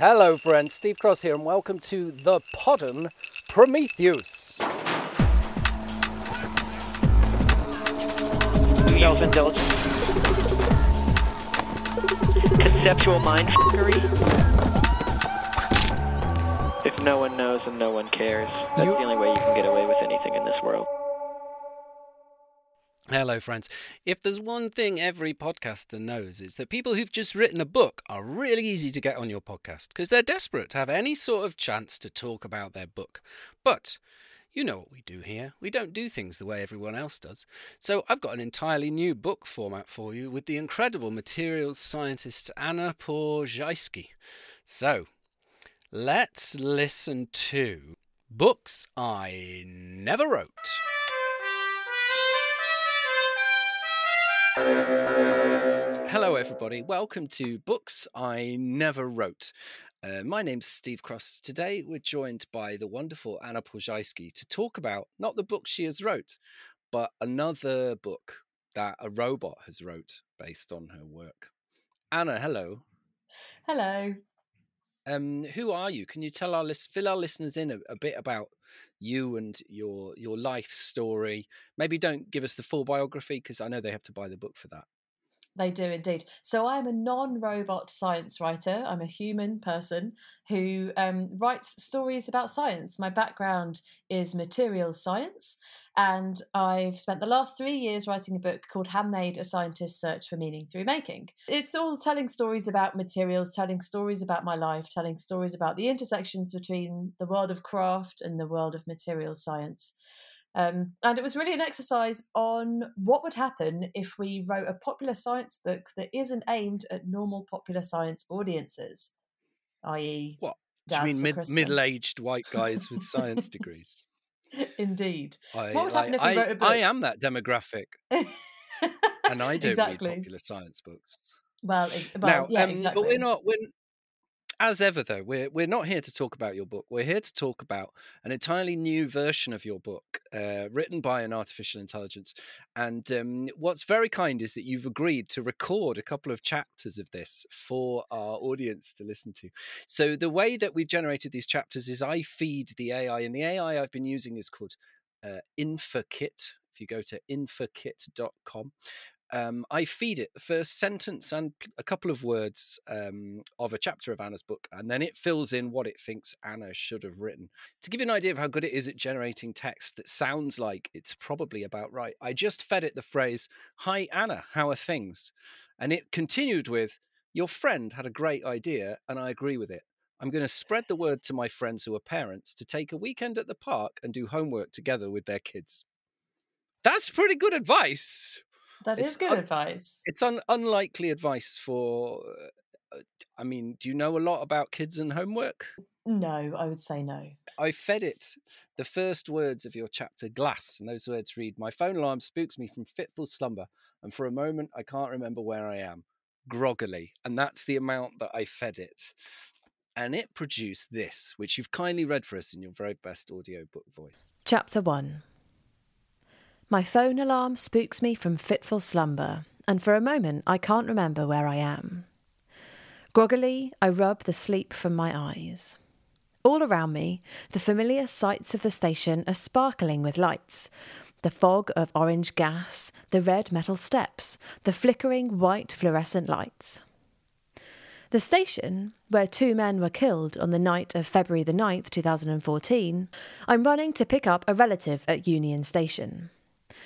Hello, friends. Steve Cross here, and welcome to the Podden Prometheus. Self-indulgence. Conceptual mindfuckery. If no one knows and no one cares, that's You- the only way you can get away with anything in this world. Hello, friends. If there's one thing every podcaster knows, it's that people who've just written a book are really easy to get on your podcast because they're desperate to have any sort of chance to talk about their book. But you know what we do here. We don't do things the way everyone else does. So I've got an entirely new book format for you with the incredible materials scientist Anna Ploszajski. So let's listen to Books I Never Wrote. Hello, everybody. Welcome to Books I Never Wrote. Uh, my name's Steve Cross. Today, we're joined by the wonderful Anna Ploszajski to talk about not the book she has wrote, but another book that a robot has wrote based on her work. Anna, hello. Hello. Um, who are you? Can you tell our list, fill our listeners in a, a bit about you and your your life story? Maybe don't give us the full biography because I know they have to buy the book for that. They do indeed. So I'm a non-robot science writer. I'm a human person who um, writes stories about science. My background is materials science, and I've spent the last three years writing a book called Handmade: A Scientist's Search for Meaning Through Making. It's all telling stories about materials, telling stories about my life, telling stories about the intersections between the world of craft and the world of materials science. Um, and it was really an exercise on what would happen if we wrote a popular science book that isn't aimed at normal popular science audiences, i.e., What? Do you mean mid, middle-aged white guys with science degrees? Indeed. I, What would happen if we I, wrote a book? I am that demographic, and I don't exactly. read popular science books. Well, e- well, now, yeah, um, exactly. but we're not. We're, as ever, though, we're we're not here to talk about your book. We're here to talk about an entirely new version of your book, uh, written by an artificial intelligence. And um, what's very kind is that you've agreed to record a couple of chapters of this for our audience to listen to. So the way that we've generated these chapters is I feed the AI, and the AI I've been using is called uh, InferKit. If you go to inferkit.com, um, I feed it the first sentence and a couple of words um, of a chapter of Anna's book, and then it fills in what it thinks Anna should have written. To give you an idea of how good it is at generating text that sounds like it's probably about right, I just fed it the phrase, Hi, Anna, how are things? And it continued with, Your friend had a great idea, and I agree with it. I'm going to spread the word to my friends who are parents to take a weekend at the park and do homework together with their kids. That's pretty good advice that it's is good un- advice. it's un- unlikely advice for uh, i mean do you know a lot about kids and homework? No, I would say no. i fed it the first words of your chapter glass and those words read my phone alarm spooks me from fitful slumber and for a moment i can't remember where i am. Groggily and that's the amount that i fed it. And it produced this which you've kindly read for us in your very best audiobook voice. Chapter 1 My phone alarm spooks me from fitful slumber, and for a moment I can't remember where I am. Groggily, I rub the sleep from my eyes. All around me, the familiar sights of the station are sparkling with lights the fog of orange gas, the red metal steps, the flickering white fluorescent lights. The station, where two men were killed on the night of February the 9th, 2014, I'm running to pick up a relative at Union Station.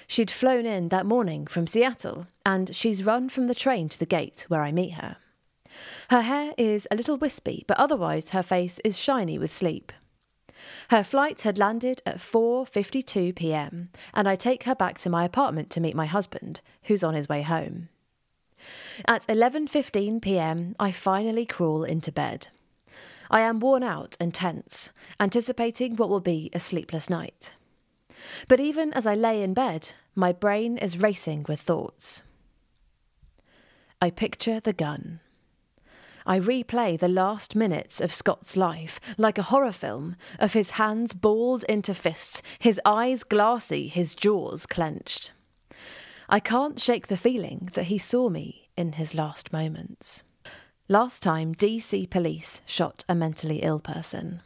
She'd flown in that morning from Seattle, and she's run from the train to the gate where I meet her. Her hair is a little wispy, but otherwise her face is shiny with sleep. Her flight had landed at 4:52 p.m., and I take her back to my apartment to meet my husband, who's on his way home. At 11:15 p.m., I finally crawl into bed. I am worn out and tense, anticipating what will be a sleepless night. But even as I lay in bed, my brain is racing with thoughts. I picture the gun. I replay the last minutes of Scott's life like a horror film of his hands balled into fists, his eyes glassy, his jaws clenched. I can't shake the feeling that he saw me in his last moments. Last time DC police shot a mentally ill person.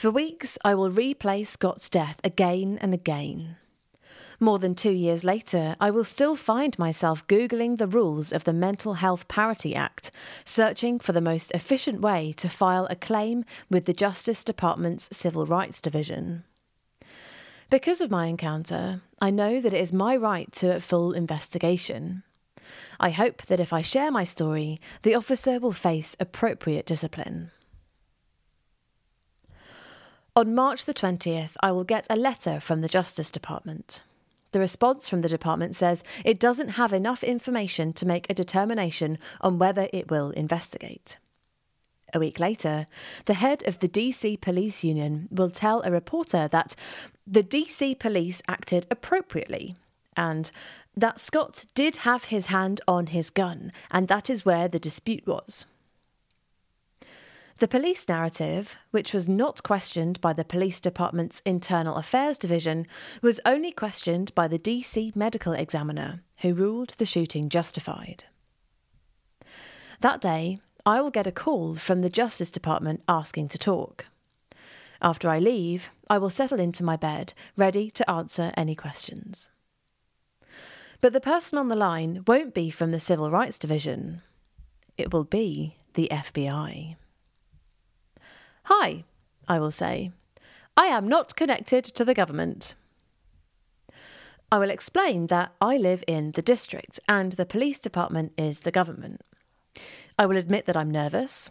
For weeks, I will replay Scott's death again and again. More than two years later, I will still find myself Googling the rules of the Mental Health Parity Act, searching for the most efficient way to file a claim with the Justice Department's Civil Rights Division. Because of my encounter, I know that it is my right to a full investigation. I hope that if I share my story, the officer will face appropriate discipline. On March the 20th, I will get a letter from the Justice Department. The response from the department says it doesn't have enough information to make a determination on whether it will investigate. A week later, the head of the DC Police Union will tell a reporter that the DC Police acted appropriately and that Scott did have his hand on his gun, and that is where the dispute was. The police narrative, which was not questioned by the police department's internal affairs division, was only questioned by the DC medical examiner, who ruled the shooting justified. That day, I will get a call from the Justice Department asking to talk. After I leave, I will settle into my bed, ready to answer any questions. But the person on the line won't be from the Civil Rights Division. It will be the FBI. Hi, I will say. I am not connected to the government. I will explain that I live in the district and the police department is the government. I will admit that I'm nervous.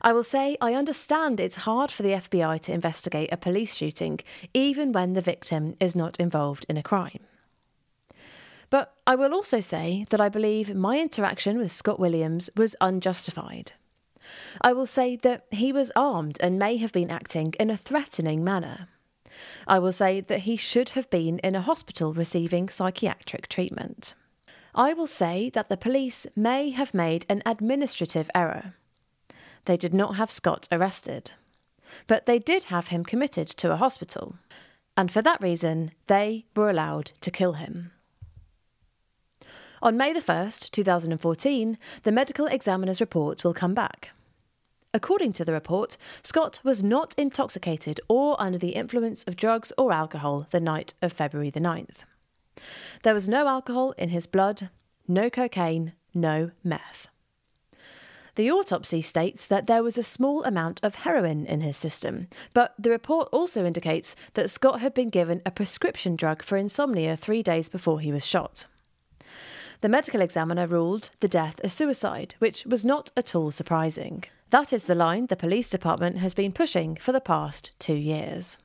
I will say I understand it's hard for the FBI to investigate a police shooting, even when the victim is not involved in a crime. But I will also say that I believe my interaction with Scott Williams was unjustified. I will say that he was armed and may have been acting in a threatening manner. I will say that he should have been in a hospital receiving psychiatric treatment. I will say that the police may have made an administrative error. They did not have Scott arrested, but they did have him committed to a hospital, and for that reason, they were allowed to kill him. On May the 1st, 2014, the medical examiner's report will come back. According to the report, Scott was not intoxicated or under the influence of drugs or alcohol the night of February the 9th. There was no alcohol in his blood, no cocaine, no meth. The autopsy states that there was a small amount of heroin in his system, but the report also indicates that Scott had been given a prescription drug for insomnia three days before he was shot. The medical examiner ruled the death a suicide, which was not at all surprising. That is the line the police department has been pushing for the past two years.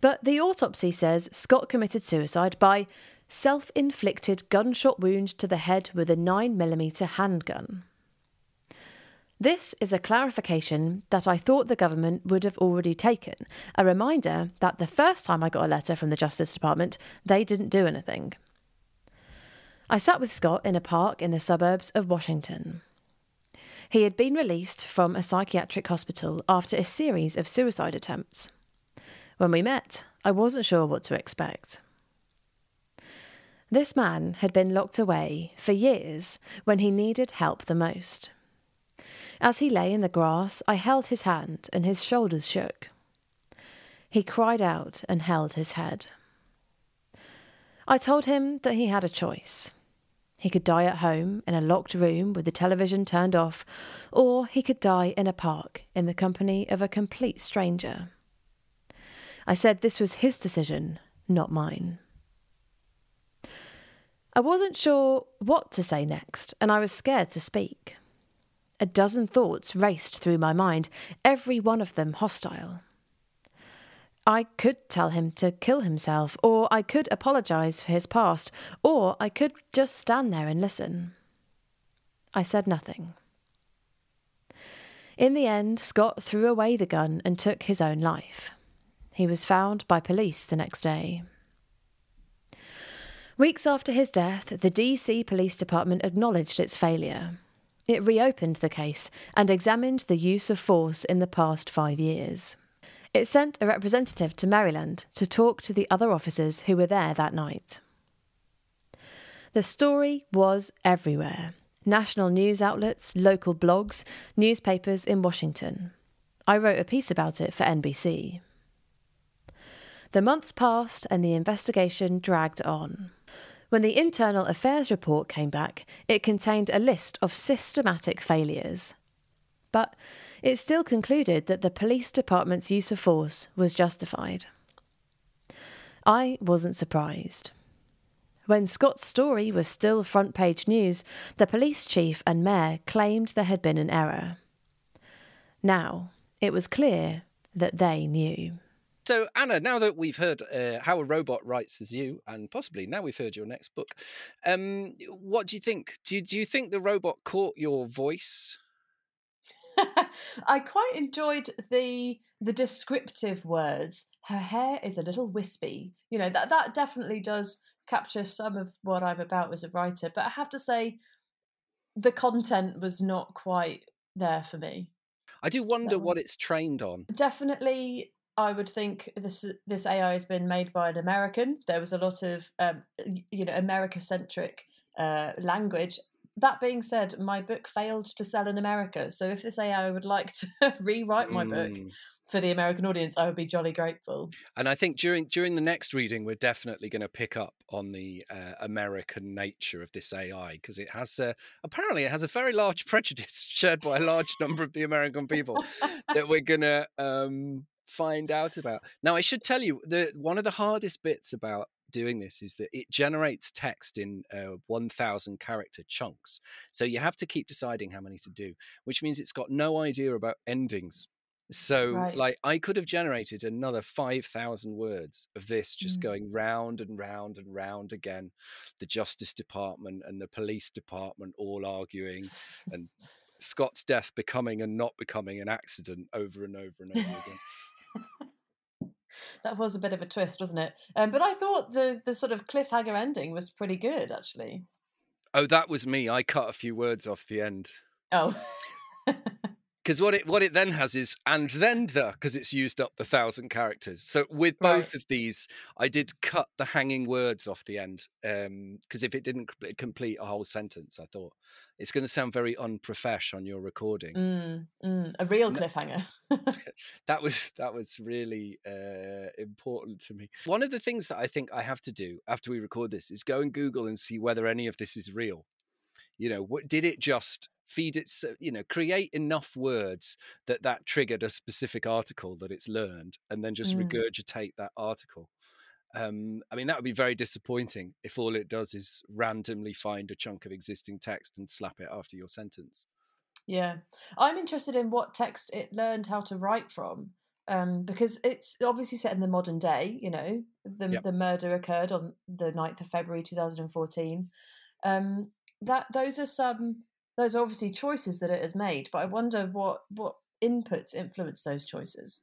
But the autopsy says Scott committed suicide by self inflicted gunshot wound to the head with a 9mm handgun. This is a clarification that I thought the government would have already taken, a reminder that the first time I got a letter from the Justice Department, they didn't do anything. I sat with Scott in a park in the suburbs of Washington. He had been released from a psychiatric hospital after a series of suicide attempts. When we met, I wasn't sure what to expect. This man had been locked away for years when he needed help the most. As he lay in the grass, I held his hand and his shoulders shook. He cried out and held his head. I told him that he had a choice. He could die at home in a locked room with the television turned off, or he could die in a park in the company of a complete stranger. I said this was his decision, not mine. I wasn't sure what to say next, and I was scared to speak. A dozen thoughts raced through my mind, every one of them hostile. I could tell him to kill himself, or I could apologise for his past, or I could just stand there and listen. I said nothing. In the end, Scott threw away the gun and took his own life. He was found by police the next day. Weeks after his death, the DC Police Department acknowledged its failure. It reopened the case and examined the use of force in the past five years. It sent a representative to Maryland to talk to the other officers who were there that night. The story was everywhere. national news outlets, local blogs, newspapers in Washington. I wrote a piece about it for NBC. The months passed and the investigation dragged on. When the Internal Affairs report came back, it contained a list of systematic failures. But it still concluded that the police department's use of force was justified. I wasn't surprised. When Scott's story was still front page news, the police chief and mayor claimed there had been an error. Now, it was clear that they knew. So, Anna, now that we've heard uh, how a robot writes as you, and possibly now we've heard your next book, um, what do you think? Do do you think the robot caught your voice? I quite enjoyed the the descriptive words. Her hair is a little wispy. You know that that definitely does capture some of what I'm about as a writer. But I have to say, the content was not quite there for me. I do wonder That what it's trained on. Definitely, I would think this this AI has been made by an American. There was a lot of um, you know America centric uh, language. That being said, my book failed to sell in America. So if this AI would like to rewrite my book Mm. for the American audience, I would be jolly grateful. And I think during during the next reading, we're definitely going to pick up on the uh, American nature of this AI because it has uh, apparently it has a very large prejudice shared by a large number of the American people that we're going to um, find out about. Now, I should tell you that one of the hardest bits about doing this is that it generates text in uh, 1000 character chunks so you have to keep deciding how many to do which means it's got no idea about endings so Right. like i could have generated another 5000 words of this just Mm. going round and round and round again the justice department and the police department all arguing and scott's death becoming and not becoming an accident over and over and over again That was a bit of a twist, wasn't it? Um, but I thought the the sort of cliffhanger ending was pretty good, actually. oh that was me i cut a few words off the end Oh, because what it what it then has is and then the because it's used up the thousand characters. So with Right. both of these, I did cut the hanging words off the end because if it didn't complete a whole sentence, I thought it's going to sound very unprofesh on your recording. mm, mm, a real cliffhanger. That was that was really uh, important to me. One of the things that I think I have to do after we record this is go and Google and see whether any of this is real. You know, what did it just feed its you know create enough words that that triggered a specific article that it's learned and then just Mm. regurgitate that article um i mean that would be very disappointing if all it does is randomly find a chunk of existing text and slap it after your sentence Yeah, I'm interested in what text it learned how to write from, um, because it's obviously set in the modern day. You know, the Yep. the murder occurred on the 9th of February 2014. Um, that those are some those are obviously choices that it has made, but I wonder what what inputs influence those choices.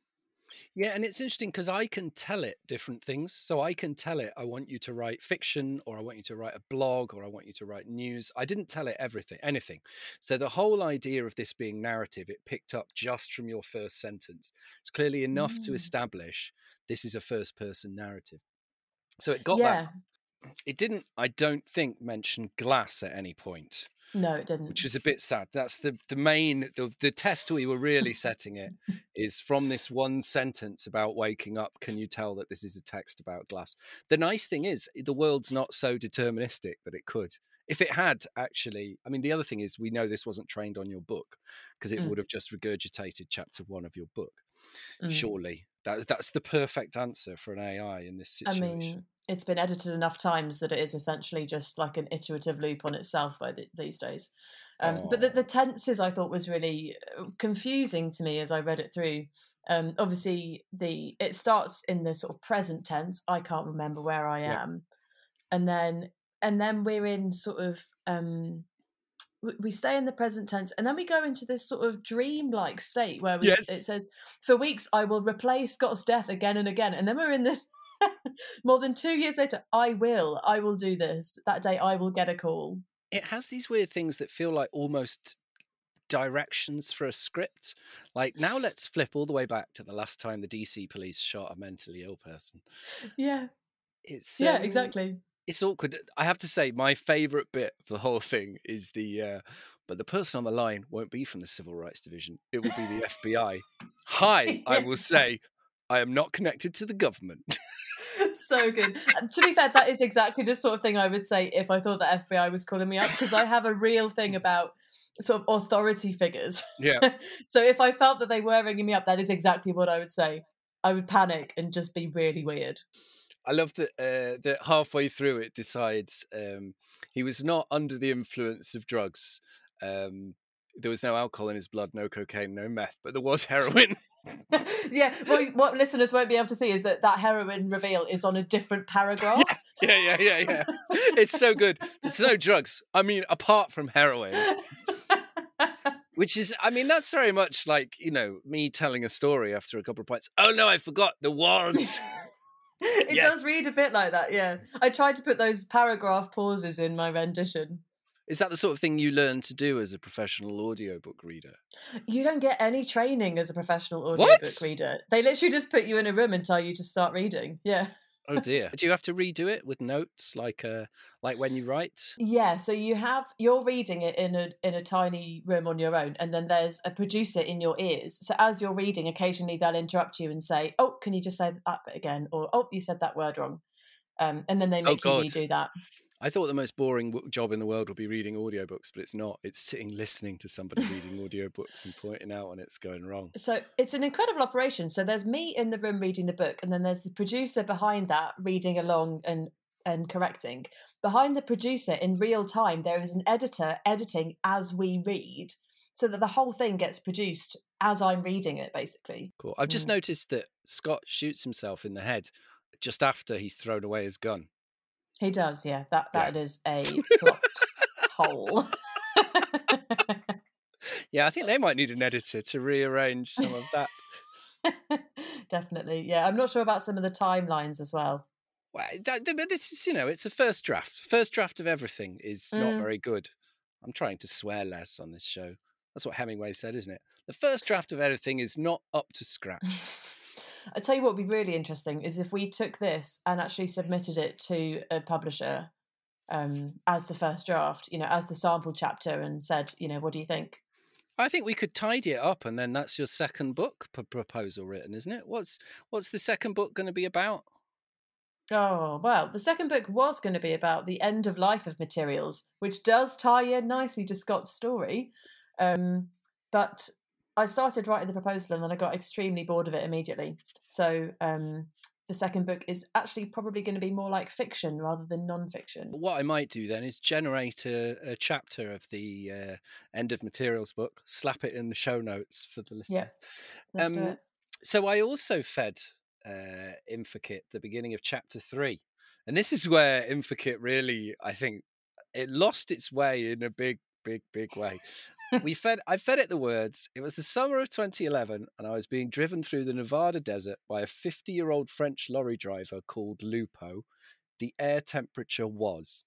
Yeah, and it's interesting because I can tell it different things. So I can tell it, I want you to write fiction, or I want you to write a blog, or I want you to write news. I didn't tell it everything, anything. So the whole idea of this being narrative, it picked up just from your first sentence. It's clearly enough to Mm. establish this is a first person narrative. So it got yeah, that. It didn't, I don't think, mention glass at any point no, it didn't. which was a bit sad. That's the the main the the test we were really setting it is from this one sentence about waking up. Can you tell that this is a text about glass? The nice thing is the world's not so deterministic that it could. If it had actually, I mean, the other thing is we know this wasn't trained on your book because it Mm. would have just regurgitated chapter one of your book. Mm. Surely that that's the perfect answer for an AI in this situation. I mean, it's been edited enough times that it is essentially just like an iterative loop on itself by the, these days. Um, but the, the tenses I thought was really uh, confusing to me as I read it through. Um, obviously, the it starts in the sort of present tense. I can't remember where I Yeah. am, and then and then we're in sort of um, we- stay in the present tense, and then we go into this sort of dream-like state where we, Yes. it says, "For weeks I will replay Scott's death again and again," and then we're in this. More than two years later, I will, I will do this. That day, I will get a call. it has these weird things that feel like almost directions for a script. Like now let's flip all the way back to the last time the DC police shot a mentally ill person. Yeah, It's yeah, um, exactly. It's awkward. I have to say, my favourite bit of the whole thing is the. Uh, but the person on the line won't be from the Civil Rights Division. It will be the FBI. Hi, I will say, I am not connected to the government. so good. To be fair, that is exactly the sort of thing I would say if I thought the FBI was calling me up because I have a real thing about sort of authority figures. Yeah. so if I felt that they were ringing me up, that is exactly what I would say. I would panic and just be really weird. I love that uh, that halfway through it decides um, he was not under the influence of drugs. Um, there was no alcohol in his blood, no cocaine, no meth, but there was heroin. yeah, well, what listeners won't be able to see is that that heroin reveal is on a different paragraph. yeah, yeah, yeah, yeah. yeah. It's so good. There's no drugs. I mean, apart from heroin. Which is, I mean, that's very much like, you know, me telling a story after a couple of pints. Oh no, I forgot there was. it Yes. does read a bit like that, yeah. I tried to put those paragraph pauses in my rendition. Is that the sort of thing you learn to do as a professional audiobook reader? You don't get any training as a professional What? audiobook reader. They literally just put you in a room and tell you to start reading. Yeah. Oh dear. Do you have to redo it with notes like uh like when you write? Yeah, so you have you're reading it in a in a tiny room on your own and then there's a producer in your ears. So as you're reading, occasionally they'll interrupt you and say, "Oh, can you just say that bit again?" or "Oh, you said that word wrong." Um, and then they Oh, make you redo that. I thought the most boring w- job in the world would be reading audiobooks, but it's not. It's sitting listening to somebody reading audiobooks and pointing out when it's going wrong. So it's an incredible operation. So there's me in the room reading the book, and then there's the producer behind that reading along and and correcting. Behind the producer in real time, there is an editor editing as we read, so that the whole thing gets produced as I'm reading it, basically. Cool. I've just Mm. noticed that Scott shoots himself in the head just after he's thrown away his gun. He does, yeah. That Yeah. that is a plot hole. Yeah, I think they might need an editor to rearrange some of that. Definitely, yeah. I'm not sure about some of the timelines as well. Well, that, this is, you know, it's a first draft. First draft of everything is not Mm. very good. I'm trying to swear less on this show. That's what Hemingway said, isn't it? The first draft of everything is not up to scratch. I tell you what would be really interesting is if we took this and actually submitted it to a publisher um, as the first draft, you know, as the sample chapter, and said, you know, what do you think? I think we could tidy it up, and then that's your second book p- proposal written, isn't it? What's what's the second book going to be about? Oh, well, the second book was going to be about the end of life of materials, which does tie in nicely to Scott's story. Um, but I started writing the proposal and then I got extremely bored of it immediately. So um, the second book is actually probably going to be more like fiction rather than non-fiction. What I might do then is generate a, a chapter of the uh, end of materials book, slap it in the show notes for the listeners. Let's do Um, it. So I also fed uh, InferKit the beginning of chapter three, and this is where InferKit really, I think, it lost its way in a big, big, big way. We fed, I fed it the words. It was the summer of 2011, and I was being driven through the Nevada desert by a 50-year-old French lorry driver called Lupo. The air temperature was.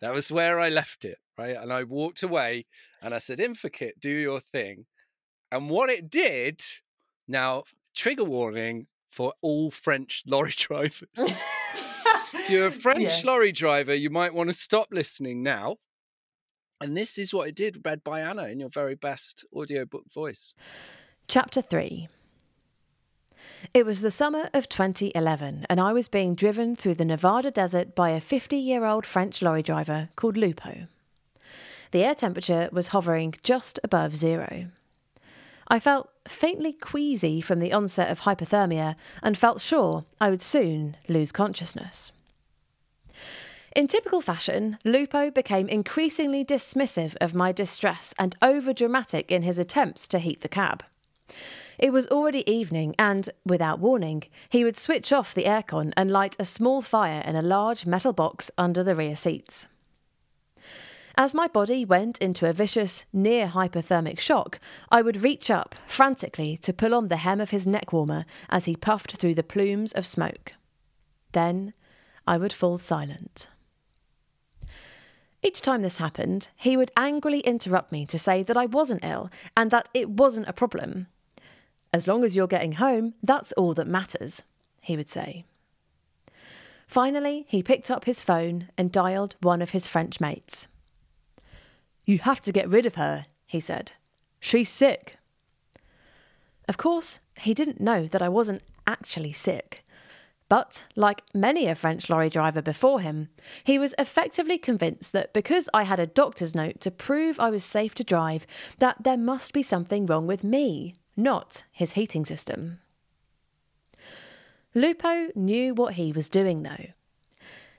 That was where I left it, right? And I walked away, and I said, "InferKit, do your thing." And what it did, now trigger warning for all French lorry drivers. if you're a French Yes. lorry driver, you might want to stop listening now. And this is what it did, read by Anna in your very best audiobook voice. Chapter 3 It was the summer of 2011, and I was being driven through the Nevada desert by a 50 year old French lorry driver called Lupo. The air temperature was hovering just above zero. I felt faintly queasy from the onset of hypothermia and felt sure I would soon lose consciousness. In typical fashion, Lupo became increasingly dismissive of my distress and overdramatic in his attempts to heat the cab. It was already evening, and, without warning, he would switch off the aircon and light a small fire in a large metal box under the rear seats. As my body went into a vicious, near hypothermic shock, I would reach up frantically to pull on the hem of his neck warmer as he puffed through the plumes of smoke. Then I would fall silent. Each time this happened, he would angrily interrupt me to say that I wasn't ill and that it wasn't a problem. As long as you're getting home, that's all that matters, he would say. Finally, he picked up his phone and dialed one of his French mates. You have to get rid of her, he said. She's sick. Of course, he didn't know that I wasn't actually sick. But, like many a French lorry driver before him, he was effectively convinced that because I had a doctor's note to prove I was safe to drive, that there must be something wrong with me, not his heating system. Lupo knew what he was doing, though.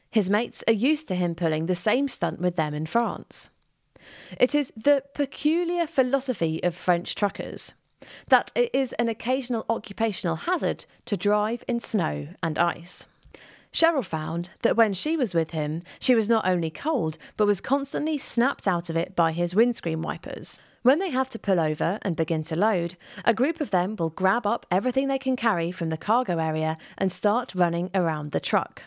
His mates are used to him pulling the same stunt with them in France. It is the peculiar philosophy of French truckers that it is an occasional occupational hazard to drive in snow and ice. Cheryl found that when she was with him, she was not only cold, but was constantly snapped out of it by his windscreen wipers. When they have to pull over and begin to load, a group of them will grab up everything they can carry from the cargo area and start running around the truck.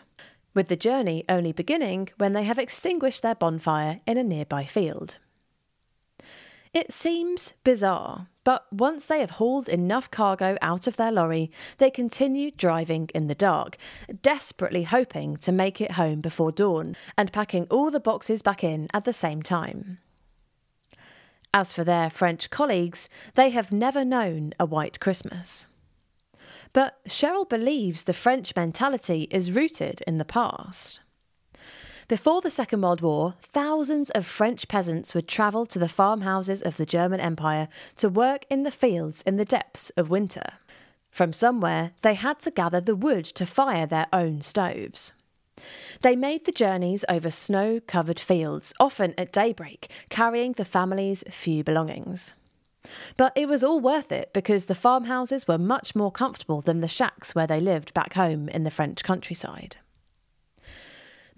With the journey only beginning when they have extinguished their bonfire in a nearby field. It seems bizarre, but once they have hauled enough cargo out of their lorry, they continue driving in the dark, desperately hoping to make it home before dawn and packing all the boxes back in at the same time. As for their French colleagues, they have never known a white Christmas. But Cheryl believes the French mentality is rooted in the past. Before the Second World War, thousands of French peasants would travel to the farmhouses of the German Empire to work in the fields in the depths of winter. From somewhere, they had to gather the wood to fire their own stoves. They made the journeys over snow covered fields, often at daybreak, carrying the family's few belongings. But it was all worth it because the farmhouses were much more comfortable than the shacks where they lived back home in the French countryside.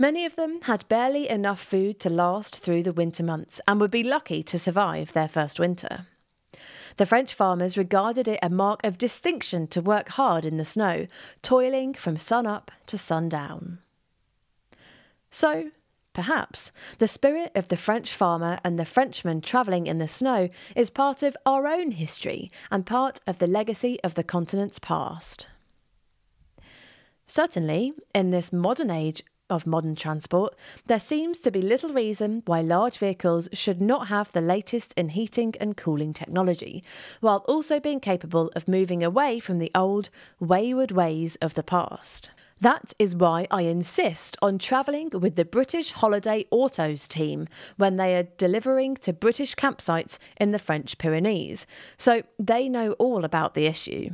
Many of them had barely enough food to last through the winter months and would be lucky to survive their first winter. The French farmers regarded it a mark of distinction to work hard in the snow, toiling from sun up to sundown. So, perhaps, the spirit of the French farmer and the Frenchman travelling in the snow is part of our own history and part of the legacy of the continent's past. Certainly, in this modern age of modern transport, there seems to be little reason why large vehicles should not have the latest in heating and cooling technology, while also being capable of moving away from the old, wayward ways of the past. That is why I insist on travelling with the British Holiday Autos team when they are delivering to British campsites in the French Pyrenees, so they know all about the issue.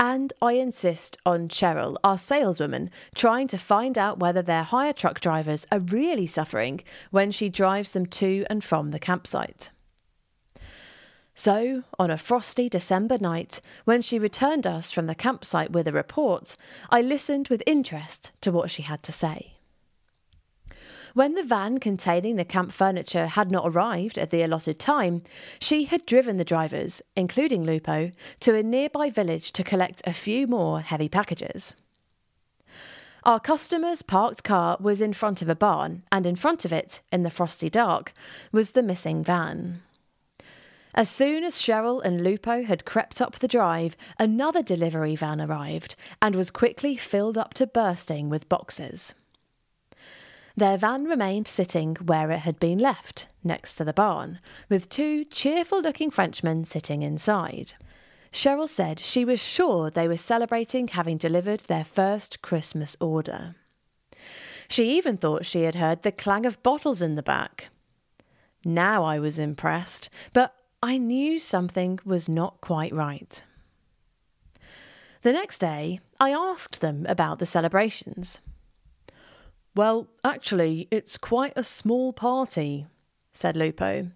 And I insist on Cheryl, our saleswoman, trying to find out whether their hire truck drivers are really suffering when she drives them to and from the campsite. So, on a frosty December night, when she returned us from the campsite with a report, I listened with interest to what she had to say. When the van containing the camp furniture had not arrived at the allotted time, she had driven the drivers, including Lupo, to a nearby village to collect a few more heavy packages. Our customer's parked car was in front of a barn, and in front of it, in the frosty dark, was the missing van. As soon as Cheryl and Lupo had crept up the drive, another delivery van arrived and was quickly filled up to bursting with boxes. Their van remained sitting where it had been left, next to the barn, with two cheerful looking Frenchmen sitting inside. Cheryl said she was sure they were celebrating having delivered their first Christmas order. She even thought she had heard the clang of bottles in the back. Now I was impressed, but I knew something was not quite right. The next day, I asked them about the celebrations. Well, actually, it's quite a small party, said Lupo.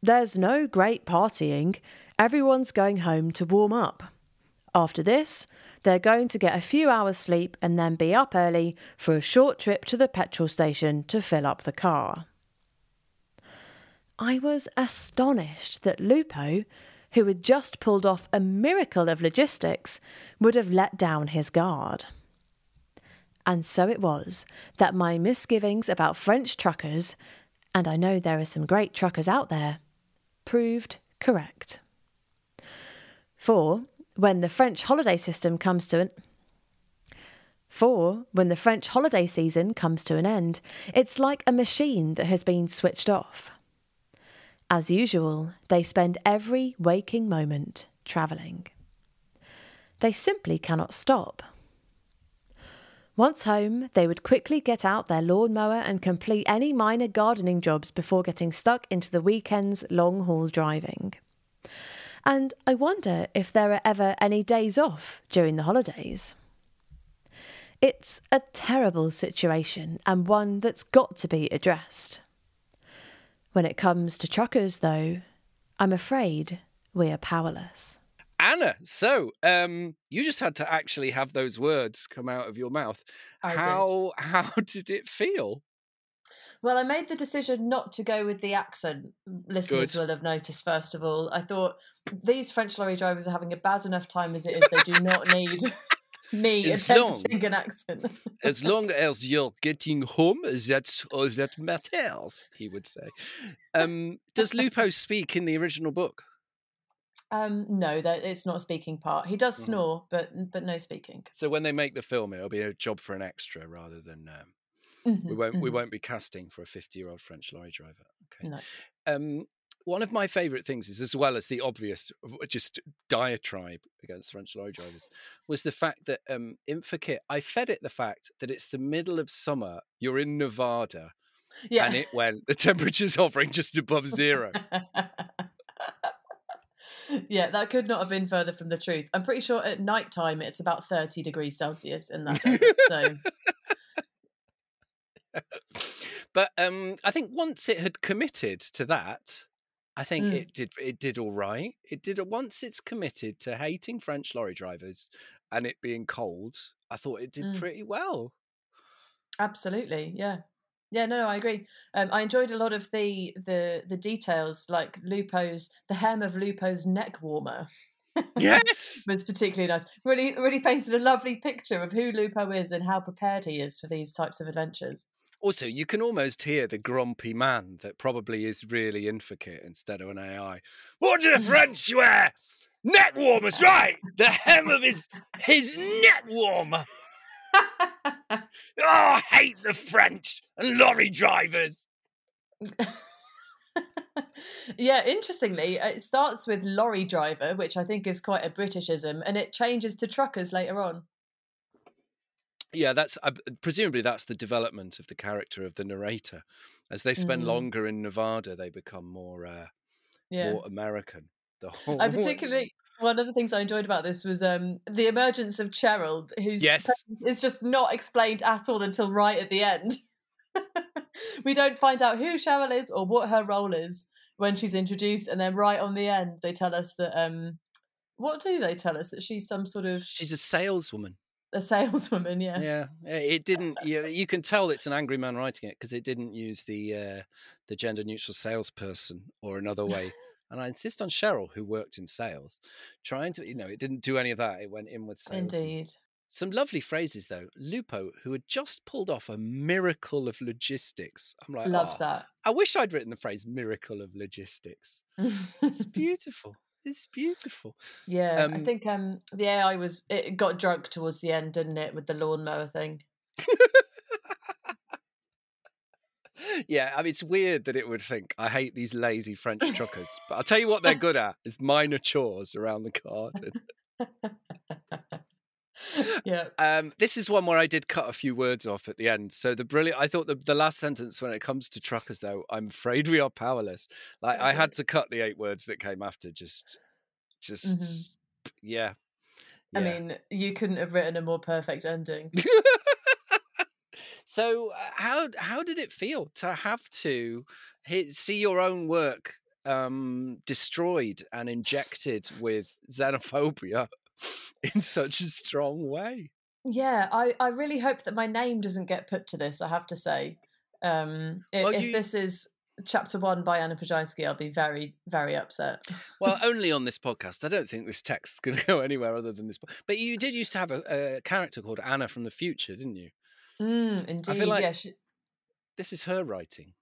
There's no great partying. Everyone's going home to warm up. After this, they're going to get a few hours' sleep and then be up early for a short trip to the petrol station to fill up the car. I was astonished that Lupo, who had just pulled off a miracle of logistics, would have let down his guard. And so it was that my misgivings about French truckers, and I know there are some great truckers out there, proved correct. For when the French holiday system comes to an For when the French holiday season comes to an end, it's like a machine that has been switched off. As usual, they spend every waking moment travelling. They simply cannot stop. Once home, they would quickly get out their lawnmower and complete any minor gardening jobs before getting stuck into the weekend's long haul driving. And I wonder if there are ever any days off during the holidays. It's a terrible situation and one that's got to be addressed. When it comes to truckers, though, I'm afraid we are powerless. Anna, so um, you just had to actually have those words come out of your mouth. I did. how how did it feel? Well, I made the decision not to go with the accent. Listeners Good. will have noticed, first of all. I thought these French lorry drivers are having a bad enough time as it is. They do not need me long. attempting an accent. As long as you're getting home, that's all that matters. He would say. Um, does Lupo speak in the original book? Um, no, that it's not a speaking part. He does Mhm. snore, but but no speaking. So when they make the film, it'll be a job for an extra rather than um, we Mhm, won't we mhm. won't be casting for a fifty-year-old French lorry driver. Okay. No. Um, one of my favourite things is, as well as the obvious, just diatribe against French lorry drivers, was the fact that um, InferKit. I fed it the fact that it's the middle of summer. You're in Nevada, Yeah. and it went the temperature's hovering just above zero. yeah, that could not have been further from the truth. I'm pretty sure at night time it's about 30 degrees Celsius in that desert. So but um, I think once it had committed to that, I think Mm. it did. It did all right. It did. Once it's committed to hating French lorry drivers and it being cold, I thought it did Mm. pretty well. absolutely, yeah. Yeah, no, I agree. Um, I enjoyed a lot of the the the details, like Lupo's the hem of Lupo's neck warmer Yes. was particularly nice. Really, really painted a lovely picture of who Lupo is and how prepared he is for these types of adventures. Also, you can almost hear the grumpy man that probably is really InferKit instead of an AI. What do the French wear? Neck warmers, right? The hem of his his neck warmer. Oh, I hate the French and lorry drivers. yeah, interestingly, it starts with lorry driver, which I think is quite a Britishism, and it changes to truckers later on. Yeah, that's uh, presumably that's the development of the character of the narrator. As they spend Mm. longer in Nevada, they become more uh, Yeah. more American. The whole I particularly one of the things I enjoyed about this was um, the emergence of Cheryl, who's Yes. is just not explained at all until right at the end. we don't find out who Cheryl is or what her role is when she's introduced, and then right on the end they tell us that um, what do they tell us that she's some sort of she's a saleswoman. a saleswoman? Yeah, Yeah, it didn't. Yeah, you can tell it's an angry man writing it because it didn't use the uh, the gender neutral salesperson or another way. And I insist on Cheryl, who worked in sales, trying to. You know, it didn't do any of that. It went in with sales. indeed. Some lovely phrases though. Lupo, who had just pulled off a miracle of logistics. I'm like, Loved "Oh, that. I wish I'd written the phrase "miracle of logistics." It's beautiful. It's beautiful. yeah, I Um, think um, the AI was it got drunk towards the end, didn't it, with the lawnmower thing? Yeah, I mean, it's weird that it would think I hate these lazy French truckers, but I'll tell you what they're good at is minor chores around the garden. yeah. Um, this is one where I did cut a few words off at the end. So the brilliant, I thought the, the last sentence when it comes to truckers, though, I'm afraid we are powerless. Like I had to cut the eight words that came after. Just, just, yeah. I mean, you couldn't have written a more perfect ending. so uh, how how did it feel to have to hit, see your own work um, destroyed and injected with xenophobia in such a strong way? Yeah, I, I really hope that my name doesn't get put to this, I have to say. Um, i- Well, if this is chapter one by Anna Pajinski, I'll be very, very upset. Well, only on this podcast. I don't think this text's going to go anywhere other than this. But you did used to have a, a character called Anna from the future, didn't you? Mm, indeed. like- yeah, she, This is her writing.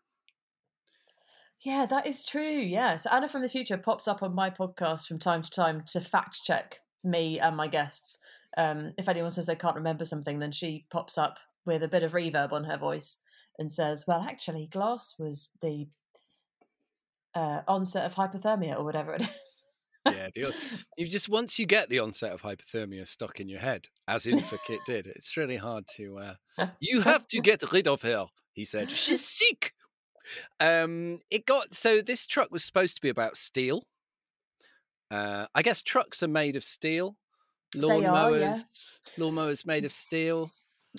yeah, that is true. Yeah. So Anna from the future pops up on my podcast from time to time to fact check me and my guests. um, if anyone says they can't remember something, then she pops up with a bit of reverb on her voice and says, "Well, actually, glass was the uh, onset of hypothermia or whatever it is." Yeah, the, you just once you get the onset of hypothermia stuck in your head, as InferKit did, it's really hard to. Uh, you have to get rid of her, he said. She's sick. Um, it got so this truck was supposed to be about steel. Uh, I guess trucks are made of steel. Lawnmowers, yeah. lawnmowers made of steel.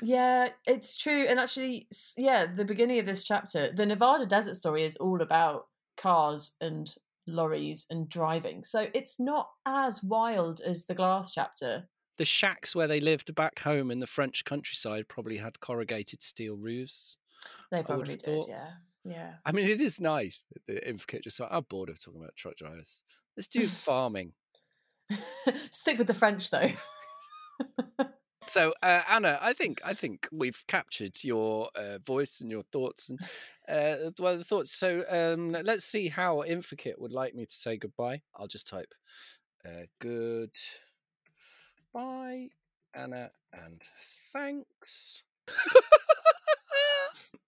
Yeah, it's true. And actually, yeah, the beginning of this chapter, the Nevada desert story is all about cars and lorries and driving. So it's not as wild as the glass chapter. The shacks where they lived back home in the French countryside probably had corrugated steel roofs. They probably did, yeah. Yeah. I mean, it is nice the InferKit just like, I'm bored of talking about truck drivers. Let's do farming. Stick with the French, though. so, uh, Anna, I think I think we've captured your uh, voice and your thoughts and uh, well, the thoughts. So, um, let's see how InferKit would like me to say goodbye. I'll just type uh, good bye, Anna, and thanks.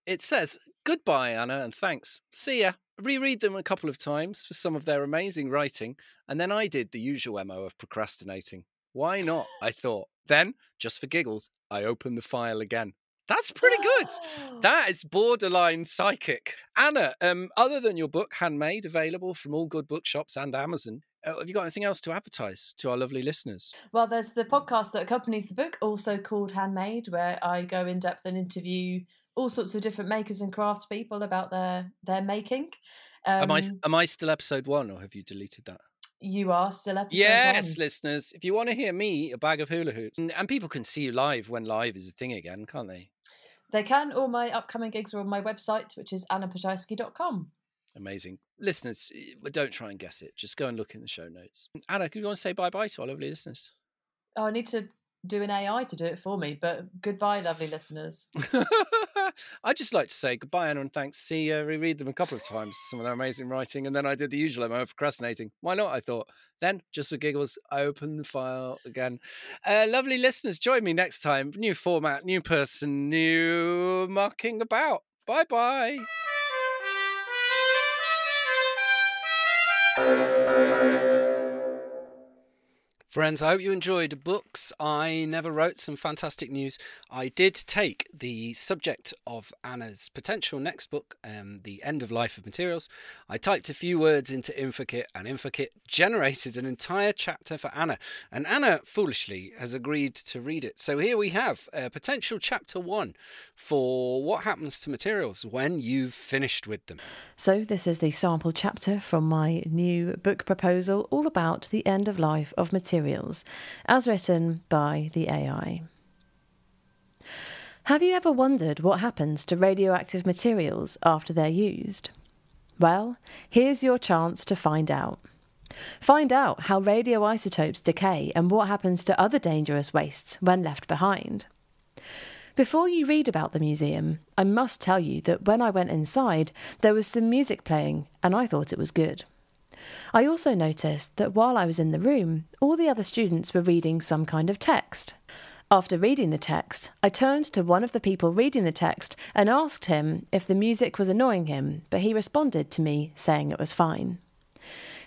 it says goodbye, Anna, and thanks. See ya. Reread them a couple of times for some of their amazing writing, and then I did the usual MO of procrastinating. Why not? I thought. Then, just for giggles, I open the file again. That's pretty good. That is borderline psychic. Anna, um, other than your book, Handmade, available from all good bookshops and Amazon, uh, have you got anything else to advertise to our lovely listeners? Well, there's the podcast that accompanies the book, also called Handmade, where I go in depth and interview all sorts of different makers and crafts people about their their making. Um, am I um am I still episode one, or have you deleted that? You are still episode yes, one. listeners. If you want to hear me, a bag of hula hoops, and, and people can see you live when live is a thing again, can't they? They can. All my upcoming gigs are on my website, which is annaploszajski.com. Amazing. Listeners, eh, don't try and guess it. Just go and look in the show notes. Anna, do you want to say bye bye to our lovely listeners? Oh, I need to do an AI to do it for me, but goodbye, lovely listeners. I'd just like to say goodbye, Anna, and thanks. See, uh, reread them a couple of times, some of their amazing writing, and then I did the usual of procrastinating. Why not? I thought. Then, just for giggles, I opened the file again. Uh, lovely listeners, join me next time. New format, new person, new mucking about. Bye bye. Friends, I hope you enjoyed books. I never wrote some fantastic news. I did take the subject of Anna's potential next book, um, The End of Life of Materials. I typed a few words into InferKit, and InferKit generated an entire chapter for Anna. And Anna, foolishly, has agreed to read it. So here we have a potential chapter one for what happens to materials when you've finished with them. So, this is the sample chapter from my new book proposal, all about the end of life of materials materials, as written by the AI. Have you ever wondered what happens to radioactive materials after they're used? Well, here's your chance to find out. Find out how radioisotopes decay and what happens to other dangerous wastes when left behind. Before you read about the museum, I must tell you that when I went inside, there was some music playing, and I thought it was good. I also noticed that while I was in the room, all the other students were reading some kind of text. After reading the text, I turned to one of the people reading the text and asked him if the music was annoying him, but he responded to me saying it was fine.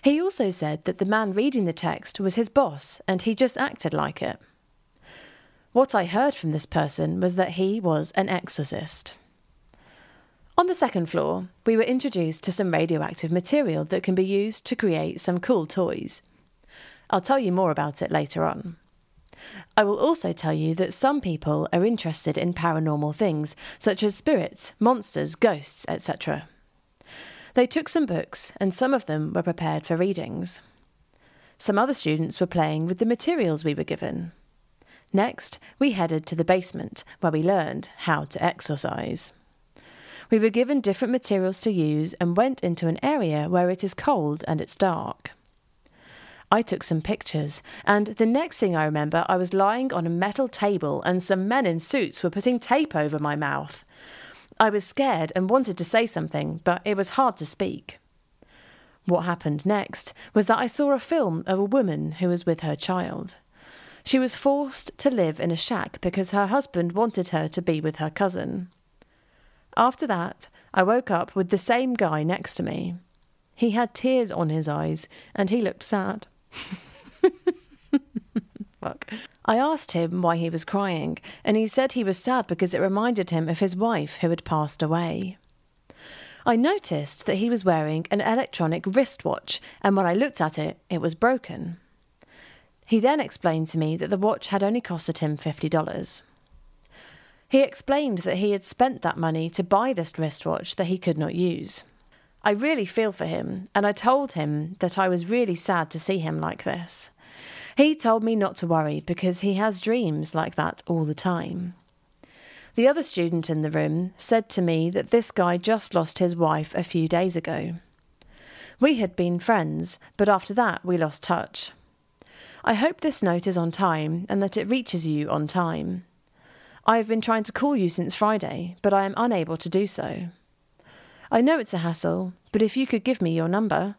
He also said that the man reading the text was his boss and he just acted like it. What I heard from this person was that he was an exorcist. On the second floor, we were introduced to some radioactive material that can be used to create some cool toys. I'll tell you more about it later on. I will also tell you that some people are interested in paranormal things, such as spirits, monsters, ghosts, etc. They took some books, and some of them were prepared for readings. Some other students were playing with the materials we were given. Next, we headed to the basement, where we learned how to exorcise. We were given different materials to use and went into an area where it is cold and it's dark. I took some pictures, and the next thing I remember, I was lying on a metal table and some men in suits were putting tape over my mouth. I was scared and wanted to say something, but it was hard to speak. What happened next was that I saw a film of a woman who was with her child. She was forced to live in a shack because her husband wanted her to be with her cousin. After that, I woke up with the same guy next to me. He had tears on his eyes and he looked sad. Fuck. I asked him why he was crying, and he said he was sad because it reminded him of his wife who had passed away. I noticed that he was wearing an electronic wristwatch, and when I looked at it, it was broken. He then explained to me that the watch had only costed him $50. He explained that he had spent that money to buy this wristwatch that he could not use. I really feel for him, and I told him that I was really sad to see him like this. He told me not to worry because he has dreams like that all the time. The other student in the room said to me that this guy just lost his wife a few days ago. We had been friends, but after that we lost touch. I hope this note is on time and that it reaches you on time. I have been trying to call you since Friday, but I am unable to do so. I know it's a hassle, but if you could give me your number.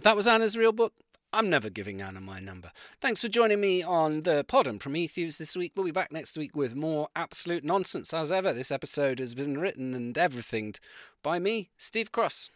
That was Anna's real book. I'm never giving Anna my number. Thanks for joining me on the pod and Prometheus this week. We'll be back next week with more absolute nonsense as ever. This episode has been written and everythinged by me, Steve Cross.